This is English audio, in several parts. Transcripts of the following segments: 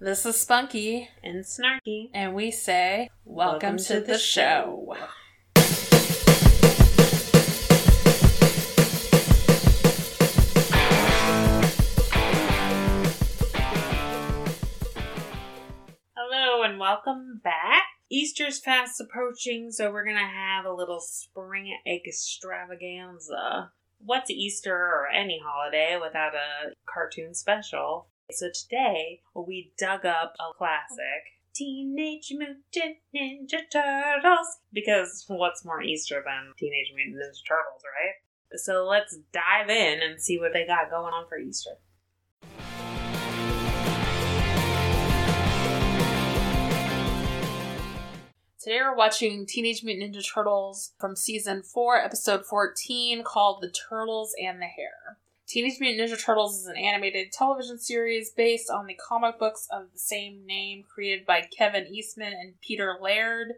This is Spunky, and Snarky. and we say, Welcome, to, the, show. Hello and welcome back. Easter's fast approaching, so we're gonna have a little spring egg extravaganza. What's Easter or any holiday without a cartoon special? So today we dug up a classic. Teenage Mutant Ninja Turtles. Because what's more Easter than Teenage Mutant Ninja Turtles, right? So let's dive in and see what they got going on for Easter. Today we're watching Teenage Mutant Ninja Turtles from season 4, episode 14, called The Turtles and the Hare. Teenage Mutant Ninja Turtles is an animated television series based on the comic books of the same name created by Kevin Eastman and Peter Laird.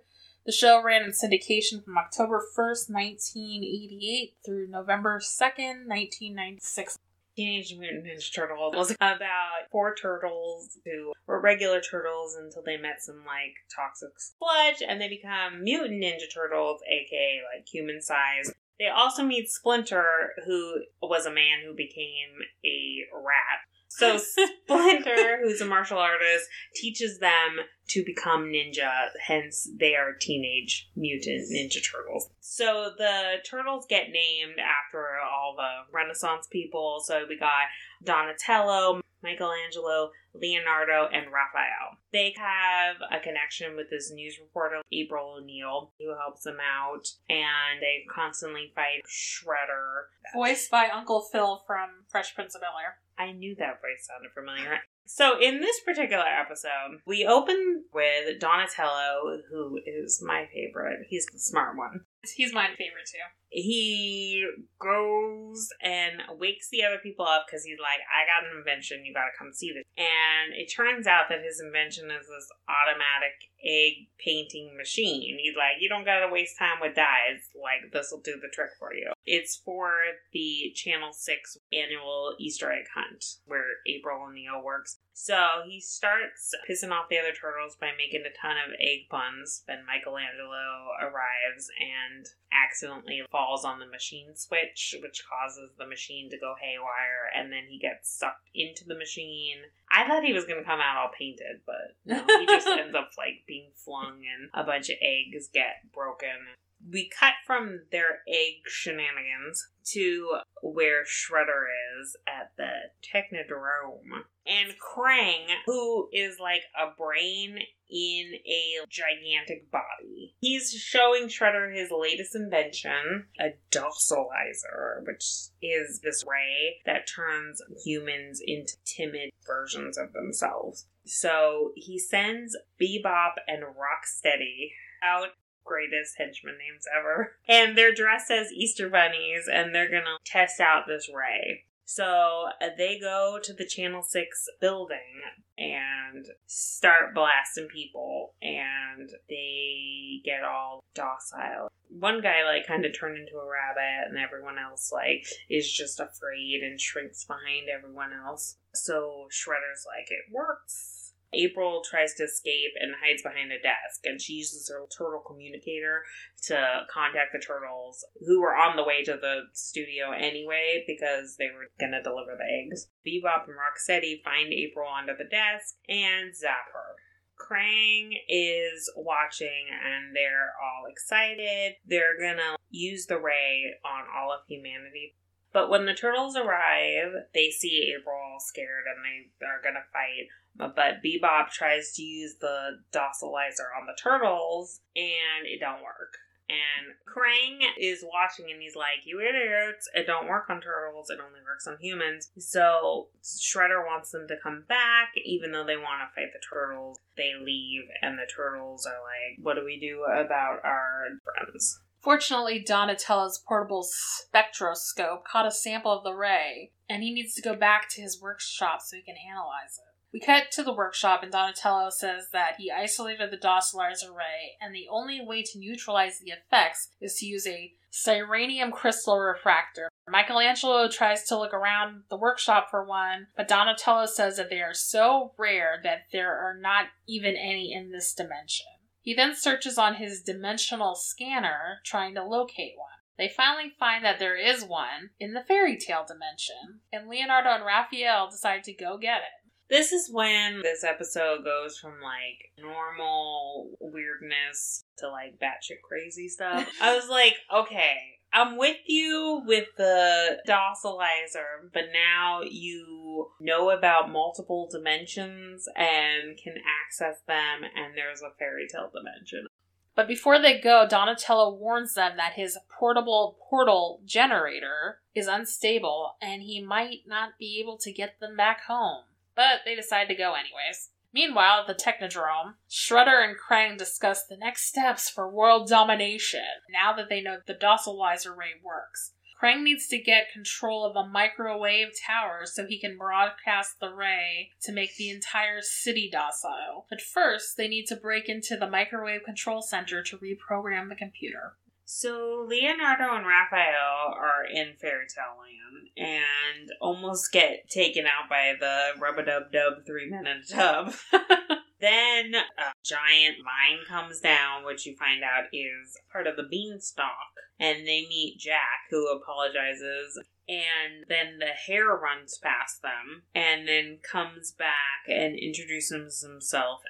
The show ran in syndication from October 1st, 1988 through November 2nd, 1996. Teenage Mutant Ninja Turtles was about four turtles who were regular turtles until they met some like toxic sludge and they become mutant ninja turtles, aka like human size. They also meet Splinter, who was a man who became a rat. So Splinter, who's a martial artist, teaches them to become ninja, hence they are teenage mutant ninja turtles. So the turtles get named after all the Renaissance people. So we got Donatello, Michelangelo, Leonardo, and Raphael. They have a connection with this news reporter, April O'Neil, who helps them out, and they constantly fight Shredder. Voiced by Uncle Phil from Fresh Prince of Bel Air. I knew that voice sounded familiar. So, in this particular episode, we open with Donatello, who is my favorite. He's the smart one. He's my favorite too. He goes and wakes the other people up because he's like, I got an invention, you gotta come see this. And it turns out that his invention is this automatic egg painting machine. He's like, You don't gotta waste time with dyes. Like, this will do the trick for you. It's for the Channel 6 annual Easter egg hunt where April O'Neil works. So he starts pissing off the other turtles by making a ton of egg puns. Then Michelangelo arrives and accidentally falls on the machine switch, which causes the machine to go haywire, and then he gets sucked into the machine. I thought he was going to come out all painted, but no, he just ends up like being flung, and a bunch of eggs get broken we cut from their egg shenanigans to where Shredder is at the Technodrome. And Krang, who is like a brain in a gigantic body, he's showing Shredder his latest invention, a docilizer, which is this ray that turns humans into timid versions of themselves. So he sends Bebop and Rocksteady out greatest henchman names ever. And they're dressed as Easter bunnies and they're gonna test out this ray. So uh, they go to the Channel 6 building and start blasting people and they get all docile. One guy like kind of turned into a rabbit and everyone else like is just afraid and shrinks behind everyone else. So Shredder's like it works April tries to escape and hides behind a desk, and she uses her turtle communicator to contact the turtles, who were on the way to the studio anyway because they were gonna deliver the eggs. Bebop and Rocksteady find April under the desk and zap her. Krang is watching and they're all excited. They're gonna use the ray on all of humanity. But when the turtles arrive, they see April scared and they are gonna fight. But Bebop tries to use the docilizer on the turtles and it don't work. And Krang is watching and he's like, You idiots, it don't work on turtles, it only works on humans. So Shredder wants them to come back, even though they want to fight the turtles. They leave, and the turtles are like, What do we do about our friends? Fortunately, Donatello's portable spectroscope caught a sample of the ray, and he needs to go back to his workshop so he can analyze it. We cut to the workshop, and Donatello says that he isolated the docilizer ray, and the only way to neutralize the effects is to use a cyranium crystal refractor. Michelangelo tries to look around the workshop for one, but Donatello says that they are so rare that there are not even any in this dimension. He then searches on his dimensional scanner, trying to locate one. They finally find that there is one in the fairy tale dimension, and Leonardo and Raphael decide to go get it. This is when this episode goes from like normal weirdness to like batshit crazy stuff. I was like, okay, I'm with you with the docilizer, but now you know about multiple dimensions and can access them, and there's a fairy tale dimension. But before they go, Donatello warns them that his portable portal generator is unstable and he might not be able to get them back home but they decide to go anyways. Meanwhile, at the Technodrome, Shredder and Krang discuss the next steps for world domination now that they know the docilizer ray works. Krang needs to get control of a microwave tower so he can broadcast the ray to make the entire city docile. But first, they need to break into the microwave control center to reprogram the computer. So Leonardo and Raphael are in Fairy Tale Land and almost get taken out by the rub a dub dub three men in a tub. then a giant vine comes down, which you find out is part of the beanstalk, and they meet Jack, who apologizes and then the hare runs past them and then comes back and introduces himself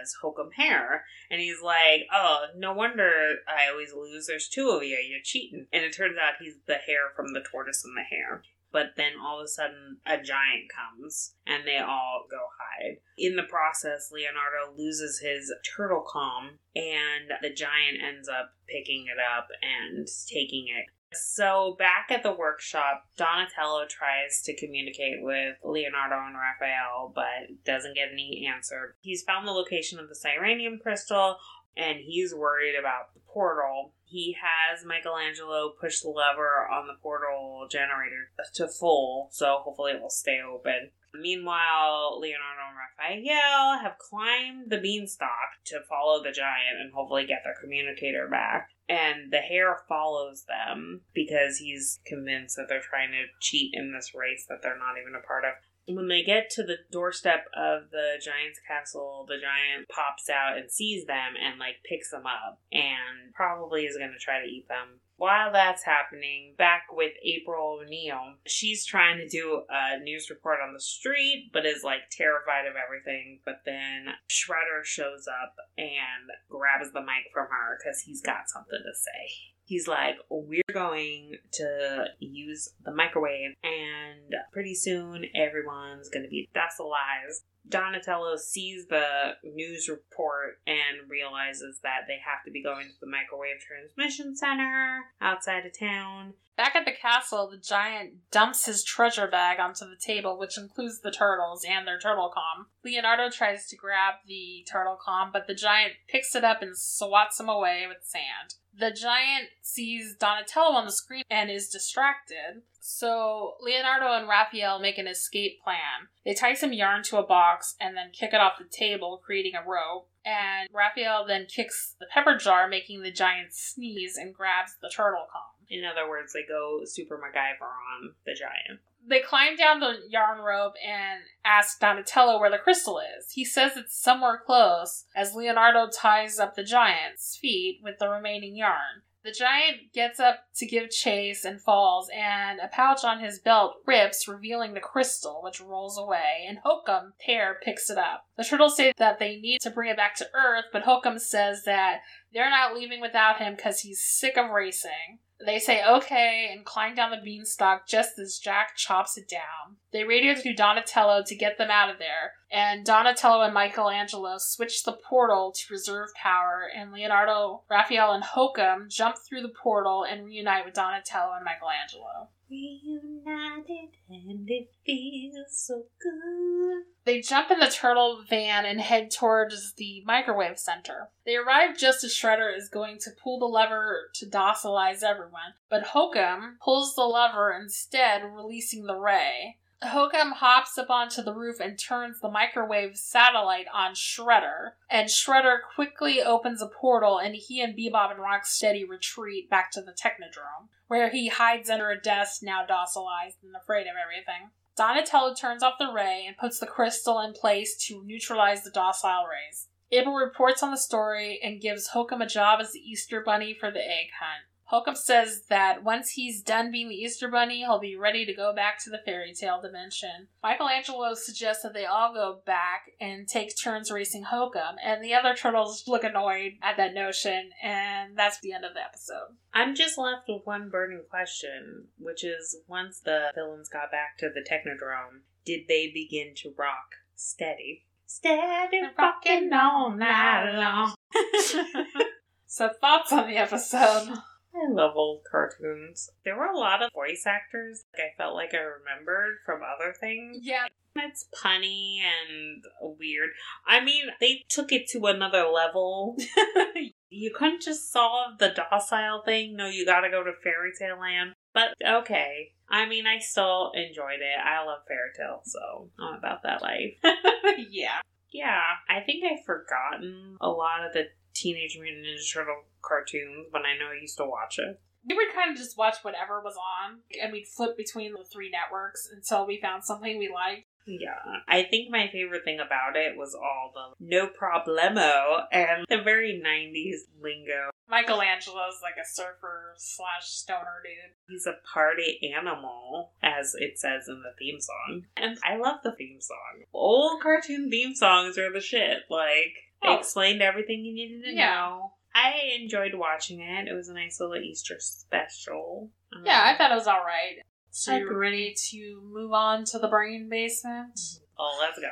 as Hokum Hare. And he's like, Oh, no wonder I always lose. There's two of you. You're cheating. And it turns out he's the hare from the tortoise and the hare. But then all of a sudden, a giant comes and they all go hide. In the process, Leonardo loses his turtle calm, and the giant ends up picking it up and taking it so, back at the workshop, Donatello tries to communicate with Leonardo and Raphael, but doesn't get any answer. He's found the location of the Cyranium crystal, and he's worried about the portal. He has Michelangelo push the lever on the portal generator to full, so hopefully it will stay open. Meanwhile, Leonardo and Raphael have climbed the beanstalk to follow the giant and hopefully get their communicator back. And the hare follows them because he's convinced that they're trying to cheat in this race that they're not even a part of. When they get to the doorstep of the giant's castle, the giant pops out and sees them and like picks them up and probably is going to try to eat them. While that's happening, back with April O'Neil, she's trying to do a news report on the street, but is like terrified of everything. But then Shredder shows up and grabs the mic from her because he's got something to say he's like, We're going to use the microwave, and pretty soon everyone's going to be docilized. Donatello sees the news report and realizes that they have to be going to the microwave transmission center outside of town. Back at the castle, the giant dumps his treasure bag onto the table, which includes the turtles and their turtle com. Leonardo tries to grab the turtle com, but the giant picks it up and swats him away with sand. The giant sees Donatello on the screen and is distracted. So Leonardo and Raphael make an escape plan. They tie some yarn to a box and then kick it off the table, creating a rope. And Raphael then kicks the pepper jar, making the giant sneeze and grabs the turtle com. In other words, they go Super MacGyver on the giant. They climb down the yarn rope and ask Donatello where the crystal is. He says it's somewhere close as Leonardo ties up the giant's feet with the remaining yarn. The giant gets up to give chase and falls, and a pouch on his belt rips, revealing the crystal, which rolls away, and Hokum Hare picks it up. The turtles say that they need to bring it back to Earth, but Hokum says that they're not leaving without him because he's sick of racing. They say okay and climb down the beanstalk just as Jack chops it down. They radio to Donatello to get them out of there, and Donatello and Michelangelo switch the portal to reserve power, and Leonardo, Raphael, and Hokum jump through the portal and reunite with Donatello and Michelangelo. Reunited and it feels so good. They jump in the turtle van and head towards the microwave center. They arrive just as Shredder is going to pull the lever to docilize everyone, but Hokum pulls the lever instead, releasing the ray. Hokum hops up onto the roof and turns the microwave satellite on Shredder. And Shredder quickly opens a portal, and he and Bebop and Rocksteady retreat back to the Technodrome, where he hides under a desk, now docilized and afraid of everything. Donatello turns off the ray and puts the crystal in place to neutralize the docile rays. Abel reports on the story and gives Hokum a job as the Easter Bunny for the egg hunt. Hokum says that once he's done being the Easter Bunny, he'll be ready to go back to the fairy tale dimension. Michelangelo suggests that they all go back and take turns racing Hokum, and the other turtles look annoyed at that notion, and that's the end of the episode. I'm just left with one burning question, which is once the villains got back to the Technodrome, did they begin to rock steady? Steady rocking all night long. so, thoughts on the episode? I love old cartoons. There were a lot of voice actors like I felt like I remembered from other things. Yeah. It's punny and weird. I mean, they took it to another level. you couldn't just solve the docile thing. No, you gotta go to fairy tale land. But okay. I mean, I still enjoyed it. I love fairy tale, so I'm about that life. yeah. Yeah, I think I've forgotten a lot of the Teenage Mutant Ninja Turtle cartoons, but I know I used to watch it. We would kind of just watch whatever was on, and we'd flip between the three networks until we found something we liked. Yeah, I think my favorite thing about it was all the no problemo and the very 90s lingo. Michelangelo's like a surfer slash stoner dude. He's a party animal, as it says in the theme song. And I love the theme song. Old cartoon theme songs are the shit. Like, they Oh. explained everything you needed to Yeah. know. I enjoyed watching it. It was a nice little Easter special. Um, Yeah, I thought it was alright. So I you're agree. ready to move on to the brain basement? Oh, let's go.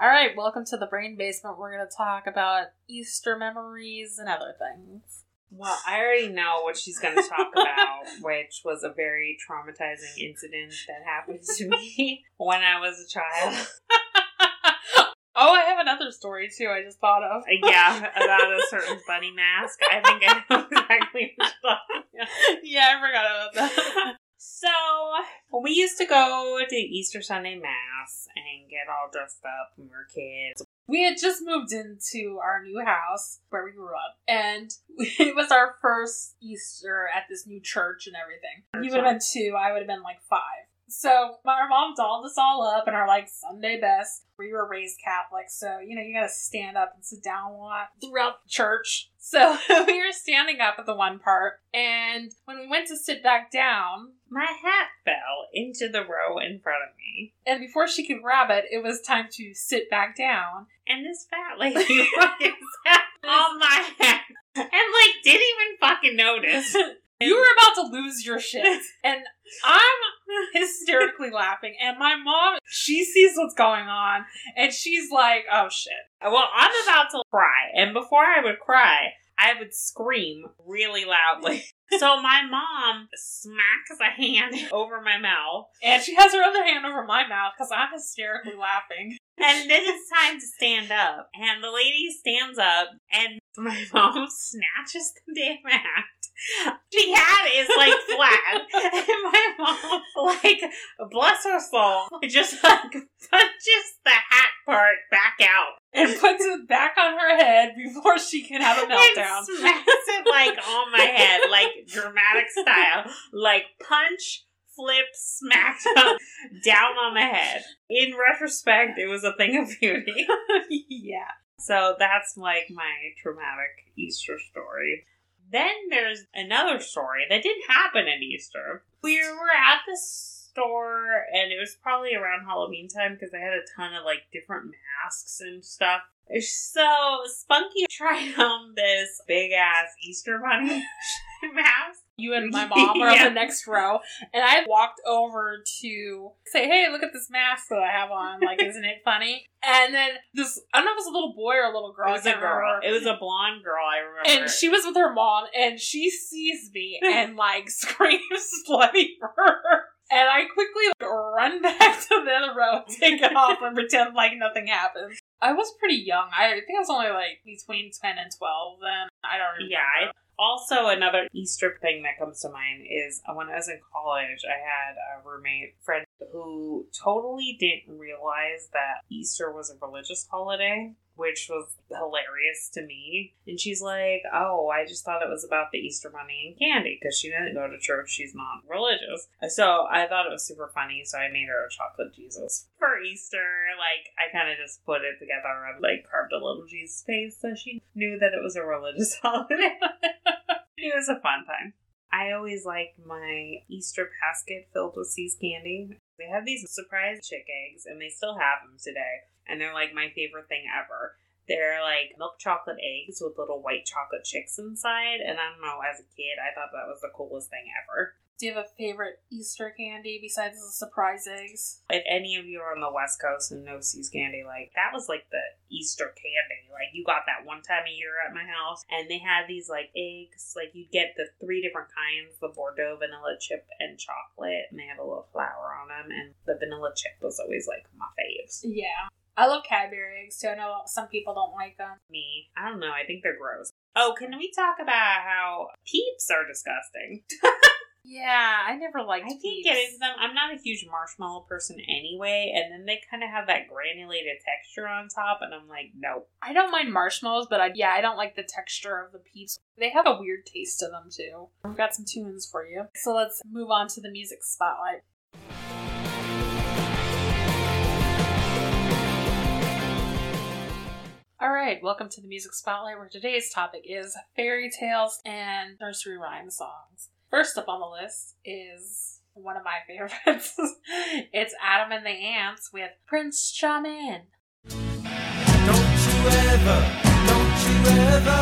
Alright, welcome to the brain basement. We're going to talk about Easter memories and other things. Well, I already know what she's going to talk about, which was a very traumatizing incident that happened to me when I was a child. oh, I have another story too, I just thought of. Uh, yeah, about a certain bunny mask. I think I know exactly what you're talking yeah, I forgot about that. So, we used to go to Easter Sunday Mass and get all dressed up when we were kids. We had just moved into our new house where we grew up, and it was our first Easter at this new church and everything. You would have been two, I would have been like five. So my mom dolled us all up in our like Sunday best. We were raised Catholic, so you know you gotta stand up and sit down a lot throughout the church. So we were standing up at the one part, and when we went to sit back down, My hat fell into the row in front of me. and before she could grab it, it was time to sit back down. And this fat lady fucking sat on my hat and like didn't even fucking notice. You were about to lose your shit. And I'm hysterically laughing. And my mom, she sees what's going on. And she's like, oh shit. Well, I'm about to cry, and before I would cry, I would scream really loudly. So my mom smacks a hand over my mouth, And she has her other hand over my mouth because I'm hysterically laughing. and then it's time to stand up. And the lady stands up, and my mom snatches the damn hat. The hat is like flat, and my mom, like, bless her soul, just like punches the hat part back out. And puts it back on her head before she can have a meltdown. And smacks it like on my head, like dramatic style, like punch, flip, smack down on the head. In retrospect, it was a thing of beauty. yeah. So that's like my traumatic Easter story. Then there's another story that didn't happen at Easter. We were at the store, and it was probably around Halloween time because I had a ton of like different masks and stuff. So Spunky tried on this big ass Easter bunny mask. You and my mom were Yeah. on the next row, and I walked over to say, "Hey, look at this mask that I have on. Like, isn't it funny?" And then this, I don't know if it was a little boy or a little girl. It was a girl. remember. It was a blonde girl. I remember. and she was with her mom, and she sees me and like screams bloody murder. And I quickly like, run back to the other row, take it off, and pretend like nothing happened. I was pretty young. I think I was only like between 10 and 12 then. I don't remember. Yeah, I, also another Easter thing that comes to mind is uh, when I was in college, I had a roommate friend who totally didn't realize that Easter was a religious holiday, which was hilarious to me. And she's like, "Oh, I just thought it was about the Easter bunny and candy because she didn't go to church. She's not religious." So I thought it was super funny. So I made her a chocolate Jesus for Easter. Like I kind of just put it together and like carved a little Jesus face, so she knew that it was a religious holiday. it was a fun time. I always like my Easter basket filled with See's candy. They have these surprise chick eggs, and they still have them today. And they're like my favorite thing ever. They're like milk chocolate eggs with little white chocolate chicks inside. And I don't know, as a kid, I thought that was the coolest thing ever. Do you have a favorite Easter candy besides the surprise eggs? If any of you are on the West Coast and know See's candy, like that was like the Easter candy. Like you got that one time a year at my house, and they had these like eggs. Like you'd get the three different kinds: the Bordeaux vanilla chip and chocolate, and they had a little flour on them. And the vanilla chip was always like my faves. Yeah. I love Cadbury eggs too. I know some people don't like them. Me, I don't know. I think they're gross. Oh, can we talk about how peeps are disgusting? Yeah, I never liked. I can't get into them. I'm not a huge marshmallow person anyway, and then they kind of have that granulated texture on top, and I'm like, nope. I don't mind marshmallows, but I yeah, I don't like the texture of the peeps. They have a weird taste to them too. I've got some tunes for you. So let's move on to the music spotlight. All right, welcome to the music spotlight, where today's topic is fairy tales and nursery rhyme songs. First up on the list is one of my favorites. it's Adam and the Ants with Prince Charming. Don't you ever, don't you ever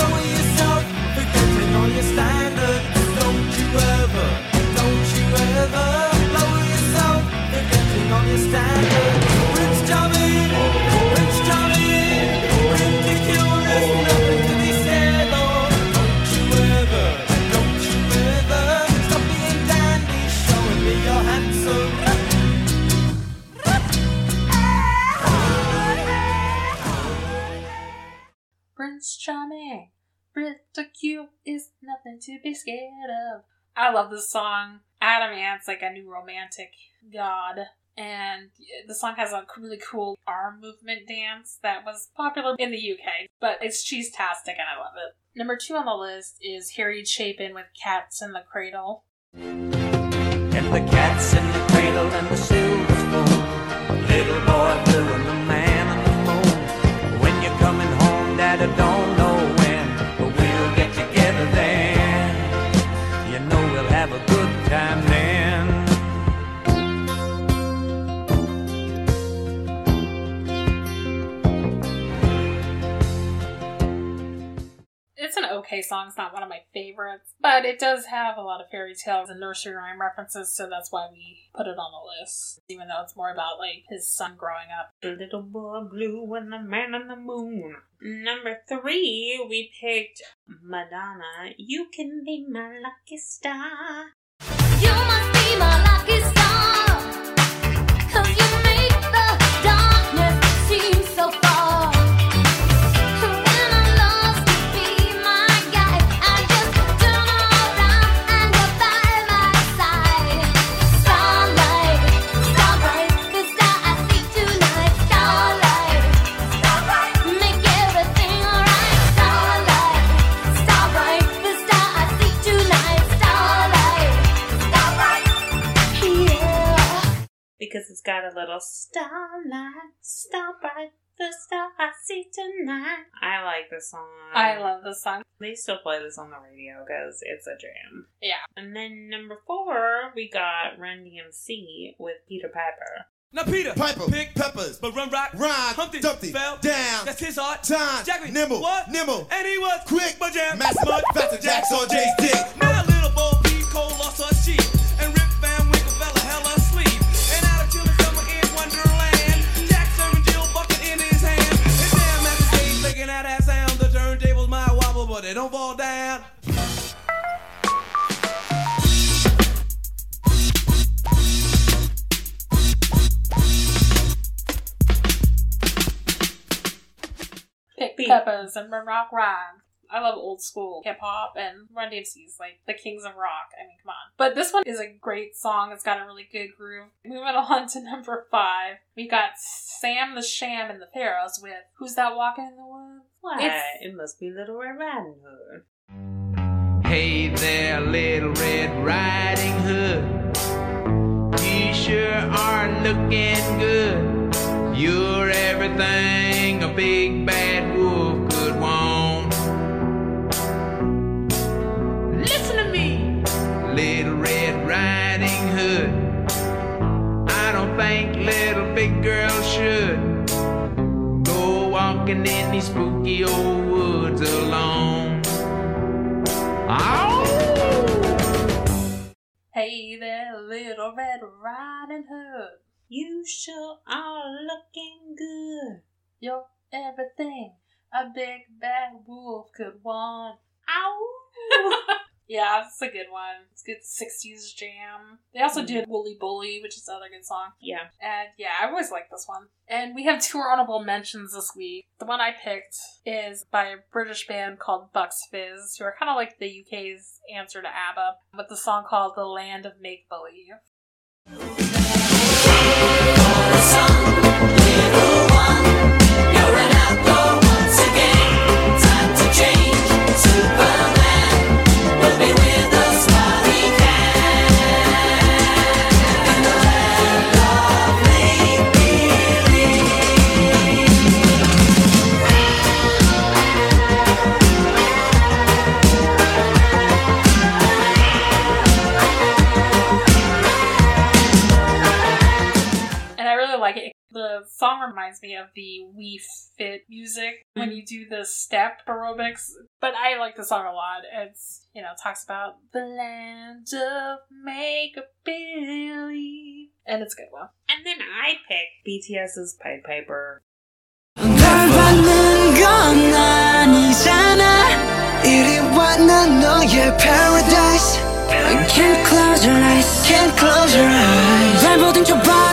lower yourself, forgetting all your standards. Don't you ever, don't you ever lower yourself, forgetting all your standards. Nothing to be scared of. I love this song. Adam Ant's like a new romantic god. And the song has a really cool arm movement dance that was popular in the UK, but it's cheese-tastic and I love it. Number two on the list is Harry Chapin with Cats in the Cradle. And the cat's in the cradle and the silver spoon. Little boy blue and the man on the moon. When you're coming home, Dad, It's song, it's not one of my favorites, but it does have a lot of fairy tales and nursery rhyme references, so that's why we put it on the list. Even though it's more about like his son growing up. The little boy blue and the man on the moon. Number three, we picked Madonna. You can be my lucky star. You must be my lucky star, starlight, star bright, the star I see tonight. I like this song. I love this song. They still play this on the radio because it's a jam. Yeah. And then number four, we got Run DMC with Peter Piper. Now Peter, Piper. pick peppers, but run rock, Rhyme, Humpty, Dumpty, fell down, That's his art. time, Jackman, nimble, what? nimble, And he was quick, but jam, master, mud, faster, Jacks on Jay's dick. Now little Bo Peep Cole lost her sheep, Peppers and Rock Rhyme. I love old school hip hop and Run DMC's like the kings of rock. I mean, come on. But this one is a great song. It's got a really good groove. Moving on to number five, we got Sam the Sham and the Pharaohs with Who's That Walking in the Woods? Why? It's- It must be Little Red Riding Hood. Hey there, little Red Riding Hood. You sure are looking good. You're everything walking in these spooky old woods alone. Ow! Hey there, little Red Riding Hood. You sure are looking good. You're everything a big bad wolf could want. Ow! Yeah, it's a good one. It's a good 60s jam. They also mm-hmm. did Woolly Bully, which is another good song. yeah. And yeah, I always like this one. And we have two honorable mentions this week. The one I picked is by a British band called Bucks Fizz, who are kind of like the UK's answer to ABBA, with the song called The Land of Make Believe. reminds me of the We Fit music when mm-hmm. you do the step aerobics. But I like the song a lot. It's, you know, talks about the land of makeup Billy. And it's a good one. And then I pick BTS's Pied Piper. Can't close your eyes. Can't close your eyes. I'm holding your body.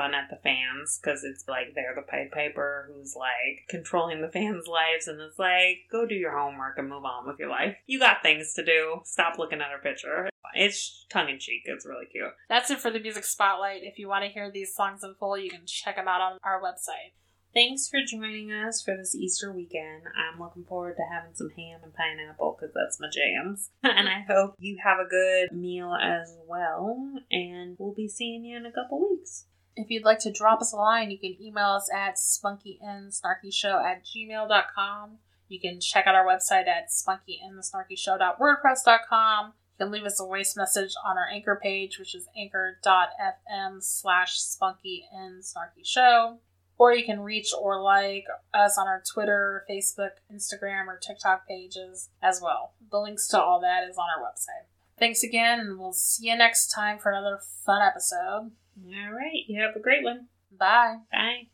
Fun at the fans because it's like they're the Pied Piper who's like controlling the fans' lives and it's like, go do your homework and move on with your life. You got things to do. Stop looking at her picture. It's tongue in cheek. It's really cute. That's it for the music spotlight. If you want to hear these songs in full, you can check them out on our website. Thanks for joining us for this Easter weekend. I'm looking forward to having some ham and pineapple because that's my jams. and I hope you have a good meal as well. And we'll be seeing you in a couple weeks. If you'd like to drop us a line, you can email us at spunkyandSnarkyShow at gmail.com. You can check out our website at spunkyandthesnarkyshow.wordpress.com. You can leave us a voice message on our anchor page, which is anchor.fm slash spunky and snarky show. Or you can reach or like us on our Twitter, Facebook, Instagram, or TikTok pages as well. The links to all that is on our website. Thanks again, and we'll see you next time for another fun episode. All right. You have a great one. Bye. Bye.